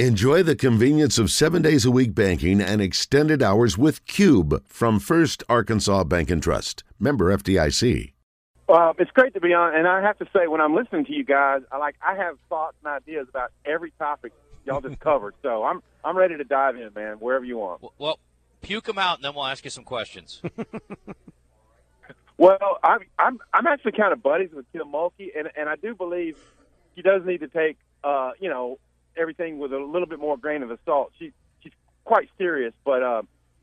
Enjoy the convenience of seven days a week banking and extended hours with Cube from First Arkansas Bank and Trust. Member FDIC. Well, it's great to be on, and I have to say, when I'm listening to you guys, I like I have thoughts and ideas about every topic y'all just covered. So I'm I'm ready to dive in, man. Wherever you want. Well, puke them out, and then we'll ask you some questions. well, I'm I'm I'm actually kind of buddies with Kim Mulkey, and and I do believe he does need to take, uh, you know, everything with a little bit more grain of salt. She she's quite serious, but uh,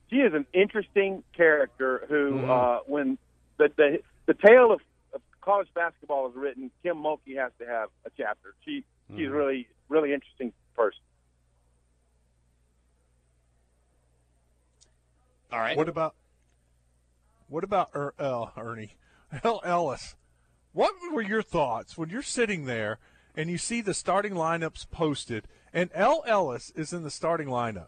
she is an interesting character who, mm-hmm. uh, when the the the tale of, of college basketball is written, Kim Mulkey has to have a chapter. She mm-hmm. she's really really interesting person. All right. What about what about er, uh, Ernie El Ellis? What were your thoughts when you're sitting there? And you see the starting lineups posted, and El Ellis is in the starting lineup.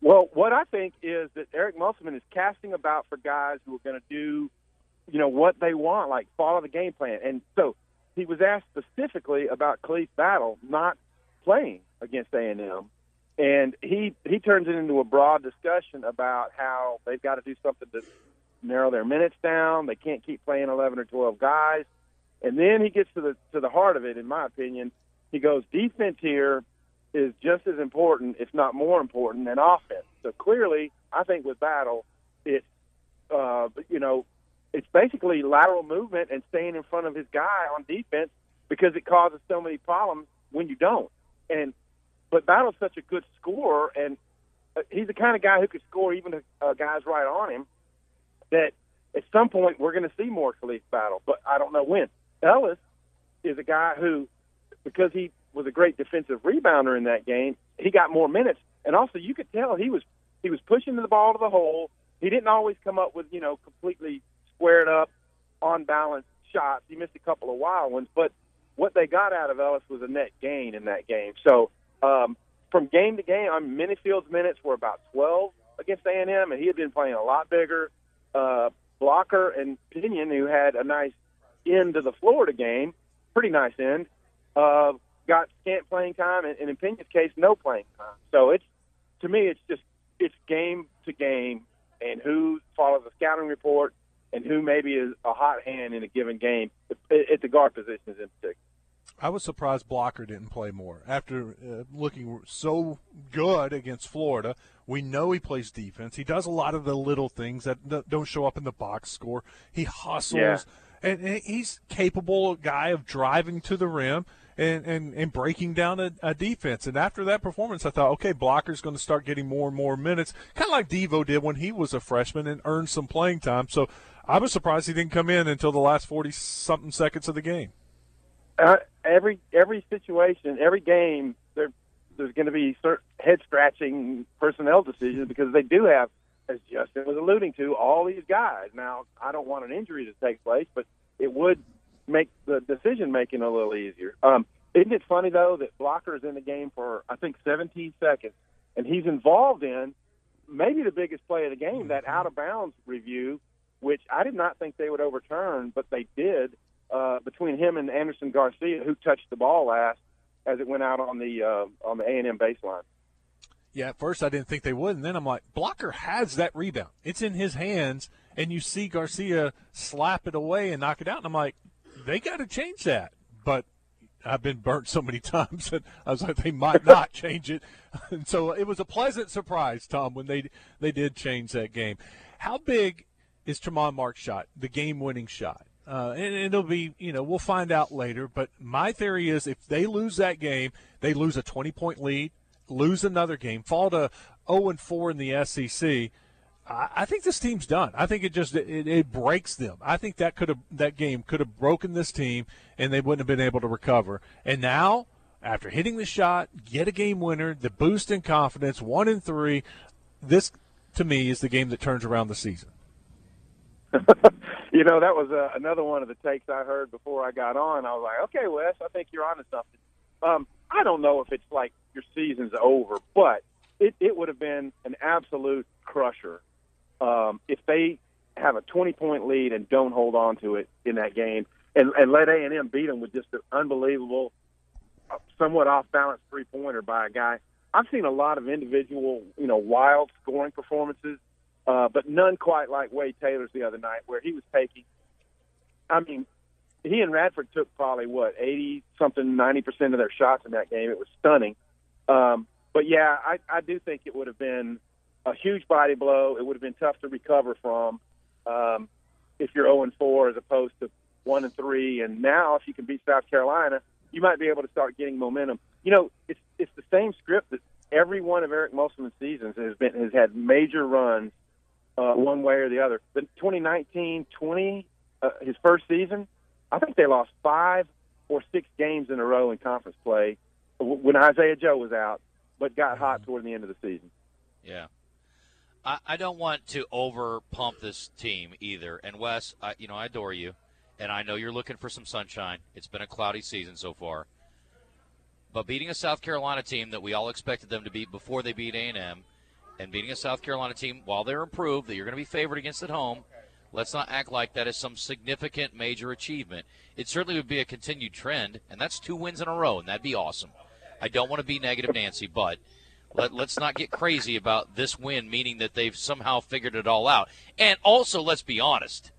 Well, what I think is that Eric Musselman is casting about for guys who are going to do, you know, what they want, like follow the game plan. And so he was asked specifically about Khalif Battle not playing against A and M, and he he turns it into a broad discussion about how they've got to do something to narrow their minutes down. They can't keep playing eleven or twelve guys. And then he gets to the to the heart of it, in my opinion. He goes, defense here is just as important, if not more important, than offense. So clearly, I think with battle, it's uh, you know, it's basically lateral movement and staying in front of his guy on defense because it causes so many problems when you don't. And but Battle's such a good scorer, and uh, he's the kind of guy who could score even uh, guys right on him. That at some point we're going to see more Khalif Battle, but I don't know when. Ellis is a guy who, because he was a great defensive rebounder in that game, he got more minutes, and also you could tell he was he was pushing the ball to the hole. He didn't always come up with you know completely squared up, on balance shots. He missed a couple of wild ones, but what they got out of Ellis was a net gain in that game. So um, from game to game, I mean, Menifield's minutes were about 12 against A&M, and he had been playing a lot bigger. Uh, Blocker and Pinion, who had a nice end of the Florida game, pretty nice end, uh, got scant playing time, and, and in Pinion's case, no playing time. So it's to me, it's just it's game to game, and who follows the scouting report, and who maybe is a hot hand in a given game at the guard positions in particular. I was surprised Blocker didn't play more after uh, looking so good against Florida. We know he plays defense. He does a lot of the little things that don't show up in the box score. He hustles. Yeah and, he's capable guy of driving to the rim and, and, and breaking down a, a defense. And after that performance, I thought, okay, Blocker's going to start getting more and more minutes, kind of like Devo did when he was a freshman and earned some playing time. So I was surprised he didn't come in until the last forty something seconds of the game. Uh, every every situation, every game, there, there's going to be head scratching personnel decisions because they do have as Justin was alluding to, all these guys. Now, I don't want an injury to take place, but it would make the decision making a little easier. Um, isn't it funny though that Blocker is in the game for I think 17 seconds, and he's involved in maybe the biggest play of the game, that out of bounds review, which I did not think they would overturn, but they did uh, between him and Andersson Garcia, who touched the ball last as it went out on the uh, on the A and M baseline. Yeah, at first I didn't think they would, and then I'm like, Blocker has that rebound. It's in his hands, and you see Garcia slap it away and knock it out, and I'm like, they got to change that. But I've been burnt so many times that I was like, they might not change it. And so it was a pleasant surprise, Tom, when they they did change that game. How big is Tramon Mark's shot, the game-winning shot? Uh, and it'll be, you know, we'll find out later. But my theory is if they lose that game, they lose a 20 point lead lose another game, fall to 0 and 4 in the SEC. I think this team's done. I think it just it, it breaks them. I think that could have that game could have broken this team, and they wouldn't have been able to recover. And now, after hitting the shot, get a game winner, the boost in confidence, one and three. This, to me, is the game that turns around the season. you know, that was uh, another one of the takes I heard before I got on. I was like, okay, Wes, I think you're onto something. Um, I don't know if it's like your season's over, but it, it would have been an absolute crusher um, if they have a 20 point lead and don't hold on to it in that game and, and let A&M beat them with just an unbelievable somewhat off balance three pointer by a guy. I've seen a lot of individual, you know, wild scoring performances, uh, but none quite like Wade Taylor's the other night, where he was taking. I mean, he and Radford took probably what eighty something, ninety percent of their shots in that game. It was stunning. Um, but yeah, I, I do think it would have been a huge body blow. It would have been tough to recover from um, if you're 0 and 4 as opposed to 1 and 3. And now, if you can beat South Carolina, you might be able to start getting momentum. You know, it's it's the same script that every one of Eric Musselman's seasons has been has had major runs uh, one way or the other. The 2019 20, uh, his first season, I think they lost five or six games in a row in conference play when Isaiah Joe was out, but got hot mm-hmm. toward the end of the season. Yeah. I, I don't want to over pump this team either. And Wes, I, you know, I adore you, and I know you're looking for some sunshine. It's been a cloudy season so far. But beating a South Carolina team that we all expected them to beat before they beat A&M, and beating a South Carolina team while they're improved that you're going to be favored against at home, let's not act like that is some significant major achievement. It certainly would be a continued trend, and that's two wins in a row, and that'd be awesome. I don't want to be negative, Nancy, but let, let's not get crazy about this win, meaning that they've somehow figured it all out. And also, let's be honest,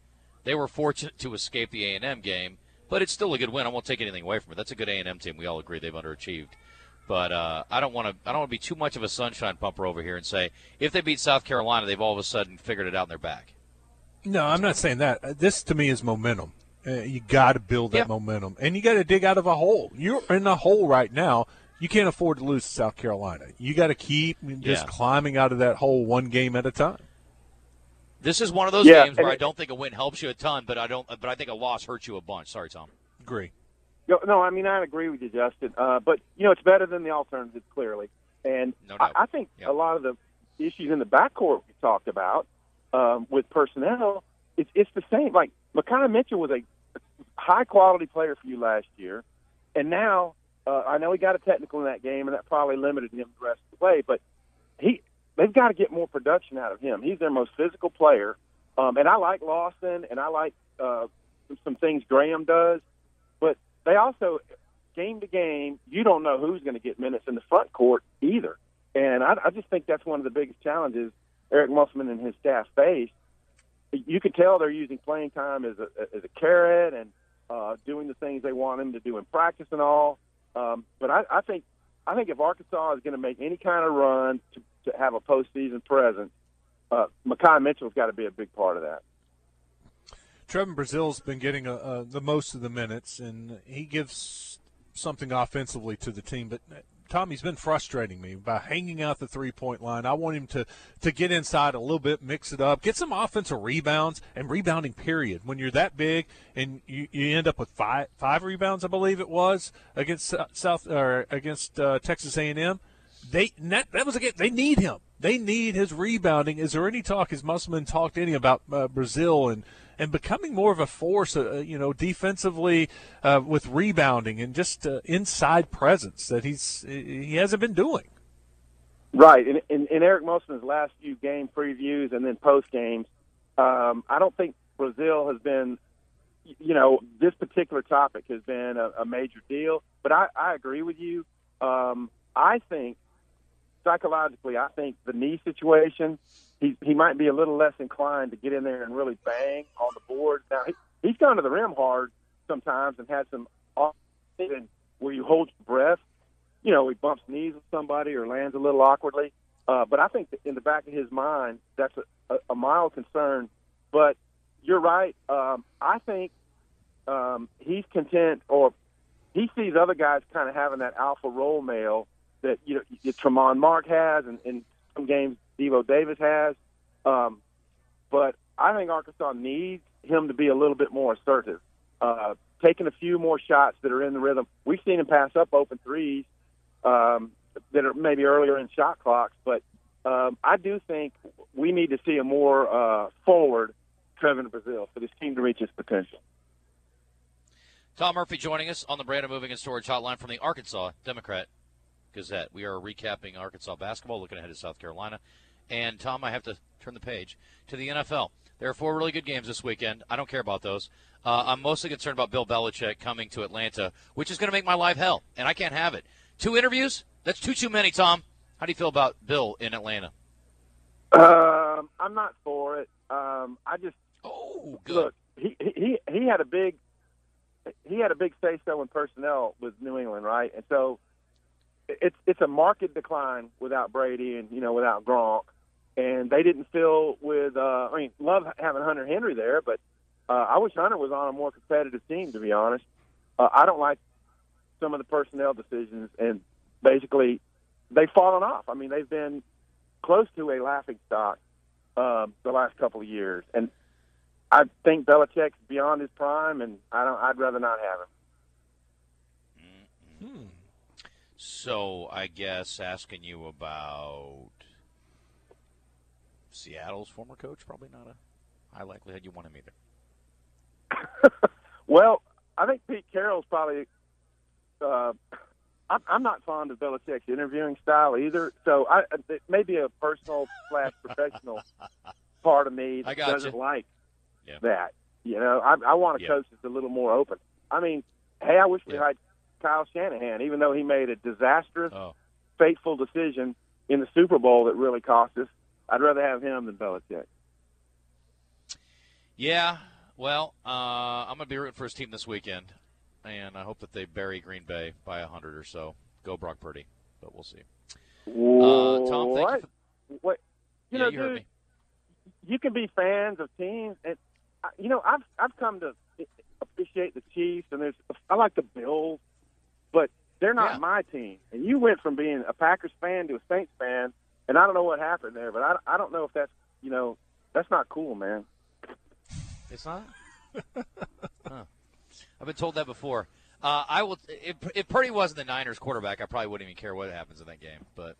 they were fortunate to escape the A&M game, but it's still a good win. I won't take anything away from it. That's a good A&M team. We all agree they've underachieved. But uh, I don't want to. I don't want to be too much of a sunshine pumper over here and say if they beat South Carolina, they've all of a sudden figured it out in their back. No, I'm not saying that. This to me is momentum. Uh, you got to build that momentum, and you got to dig out of a hole. You're in a hole right now. You can't afford to lose to South Carolina. You got to keep just yeah. climbing out of that hole one game at a time. This is one of those yeah, games where I don't think a win helps you a ton, but I don't. But I think a loss hurts you a bunch. Sorry, Tom. Agree. No, no I mean I agree with you, Justin. Uh, but you know it's better than the alternatives clearly, and no I, I, think yep. a lot of the issues in the backcourt we talked about um, with personnel, it's it's the same. Like Makhi Mitchell was a high quality player for you last year, and now uh, I know he got a technical in that game, and that probably limited him the rest of the way. But he, they've got to get more production out of him. He's their most physical player, um, and I like Lawson, and I like uh, some things Graham does. But they also, game to game, you don't know who's going to get minutes in the front court either. And I, I just think that's one of the biggest challenges Eric Musselman and his staff face. You can tell they're using playing time as a as a carrot and uh, doing the things they want him to do in practice and all. Um, but I, I think I think if Arkansas is going to make any kind of run to, to have a postseason presence, uh, Makhi Mitchell's got to be a big part of that. Trevon Brazile's been getting a, a, the most of the minutes, and he gives something offensively to the team. But Tommy's been frustrating me by hanging out the three point line. I want him to to get inside a little bit, mix it up, get some offensive rebounds and rebounding. Period. When you're that big and you, you end up with five five rebounds, I believe it was against South or against uh, Texas A&M. They that, that was again. They need him. They need his rebounding. Is there any talk? Has Musselman talked any about uh, Brazile and and becoming more of a force, uh, you know, defensively uh, with rebounding and just uh, inside presence that he's he hasn't been doing. Right, in, in, in Eric Musselman's last few game previews and then post games, um, I don't think Brazile has been, you know, this particular topic has been a, a major deal. But I, I agree with you. Um, I think psychologically, I think the knee situation he he might be a little less inclined to get in there and really bang on the board. Now he, he's gone to the rim hard sometimes and had some off where you hold your breath. You know, he bumps knees with somebody or lands a little awkwardly. Uh, but I think in the back of his mind, that's a, a, a mild concern. But you're right. Um, I think um, he's content, or he sees other guys kind of having that alpha role male that you know Tramon Mark has, and in some games Devo Davis has. Um, but I think Arkansas needs him to be a little bit more assertive, uh, taking a few more shots that are in the rhythm. We've seen him pass up open threes um, that are maybe earlier in shot clocks, but um, I do think we need to see a more uh, forward Trevon Brazile for this team to reach its potential. Tom Murphy joining us on the Brandon Moving and Storage Hotline from the Arkansas Democrat Gazette. We are recapping Arkansas basketball, looking ahead to South Carolina And Tom, I have to turn the page to the NFL. There are four really good games this weekend. I don't care about those. Uh, I'm mostly concerned about Bill Belichick coming to Atlanta, which is going to make my life hell, and I can't have it. Two interviews? That's too too many, Tom. How do you feel about Bill in Atlanta? Um, I'm not for it. Um, I just Oh, good. look. He he he had a big he had a big say so in personnel with New England, right? And so it's it's a market decline without Brady and you know without Gronk, and they didn't fill with. Uh, I mean, love having Hunter Henry there, but uh, I wish Hunter was on a more competitive team. To be honest, uh, I don't like some of the personnel decisions, and basically they've fallen off. I mean, they've been close to a laughing stock um, the last couple of years, and I think Belichick's beyond his prime, and I don't. I'd rather not have him. Hmm. So I guess asking you about Seattle's former coach, probably not a high likelihood you want him either. Well, I think Pete Carroll's probably. Uh, I'm, I'm not fond of Belichick's interviewing style either, so I, it may be a personal slash professional part of me that doesn't like Yeah. that. You know, I, I want a Yeah. coach that's a little more open. I mean, hey, I wish we Yeah. had Kyle Shanahan, even though he made a disastrous, Oh, fateful decision in the Super Bowl that really cost us. I'd rather have him than Belichick. yeah. Well, uh, I'm gonna be rooting for his team this weekend, and I hope that they bury Green Bay by a hundred or so. Go Brock Purdy, but we'll see. Uh, Tom, what? you. For, what? You yeah, know, you dude, you can be fans of teams, and you know, I've I've come to appreciate the Chiefs, and there's I like the Bills, but they're not Yeah. my team. And you went from being a Packers fan to a Saints fan, and I don't know what happened there, but I I don't know if that's you know that's not cool, man. It's not. huh. I've been told that before. Uh, I will. If, if Purdy wasn't the Niners quarterback, I probably wouldn't even care what happens in that game. But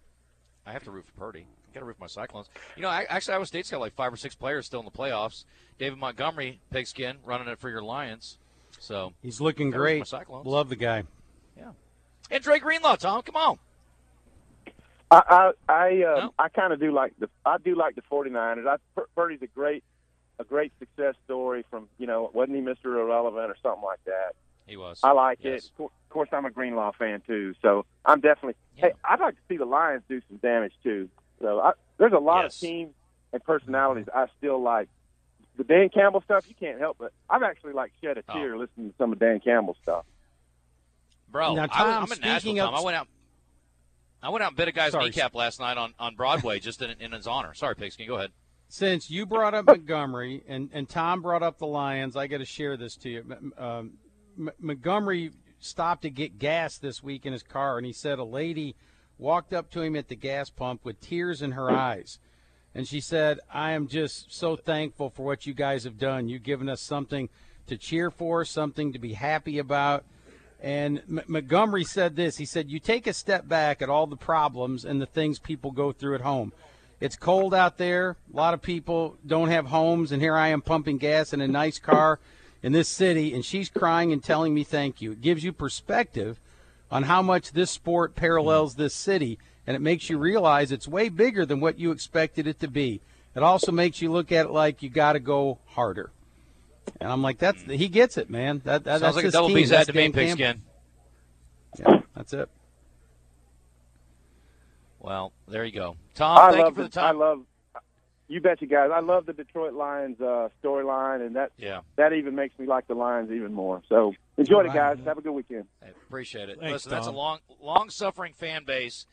I have to root for Purdy. Got to root for my Cyclones. You know, I, actually, Iowa State's got like five or six players still in the playoffs. David Montgomery, pigskin, running it for your Lions. So He's looking Gotta root for great. Cyclones. Love the guy. And Dre Greenlaw, Tom, come on. I I I, uh, No? I kind of do like the I do like the 49ers. I Pur- Purdy's a great a great success story from you know wasn't he Mr. Irrelevant or something like that. He was. I like Yes. it. Of course, I'm a Greenlaw fan too, so I'm definitely. Yeah. Hey, I'd like to see the Lions do some damage too. So I, there's a lot Yes. of teams and personalities I still like. The Dan Campbell stuff, you can't help but. I've actually like shed a Oh. tear listening to some of Dan Campbell's stuff. Bro, Now, I Tom, in speaking Nashville, of- Tom. I went out. I went out and bit a guy's Sorry. kneecap last night on, on Broadway just in, in his honor. Sorry, Pigskin. Go ahead. Since you brought up Montgomery and, and Tom brought up the Lions, I got to share this to you. Um, M- Montgomery stopped to get gas this week in his car, and he said a lady walked up to him at the gas pump with tears in her eyes. And she said, I am just so thankful for what you guys have done. You've given us something to cheer for, something to be happy about. And M- Montgomery said this He said, You take a step back at all the problems and the things people go through at home. It's cold out there. A lot of people don't have homes, and here I am pumping gas in a nice car in this city, and she's crying and telling me thank you. It gives you perspective on how much this sport parallels this city, and it makes you realize it's way bigger than what you expected it to be. It also makes you look at it like you got to go harder. And I'm like, that's he gets it, man. That, that Sounds that's like a his double team. B's ad That's to me, Dan Campbell. Yeah, that's it. Well, there you go. Tom, I thank love you for the time. I love. You bet you guys. I love the Detroit Lions uh, storyline, and that yeah, that even makes me like the Lions even more. So enjoy All it, guys. Have a good weekend. I appreciate it. Thanks, Listen, that's a long, long-suffering fan base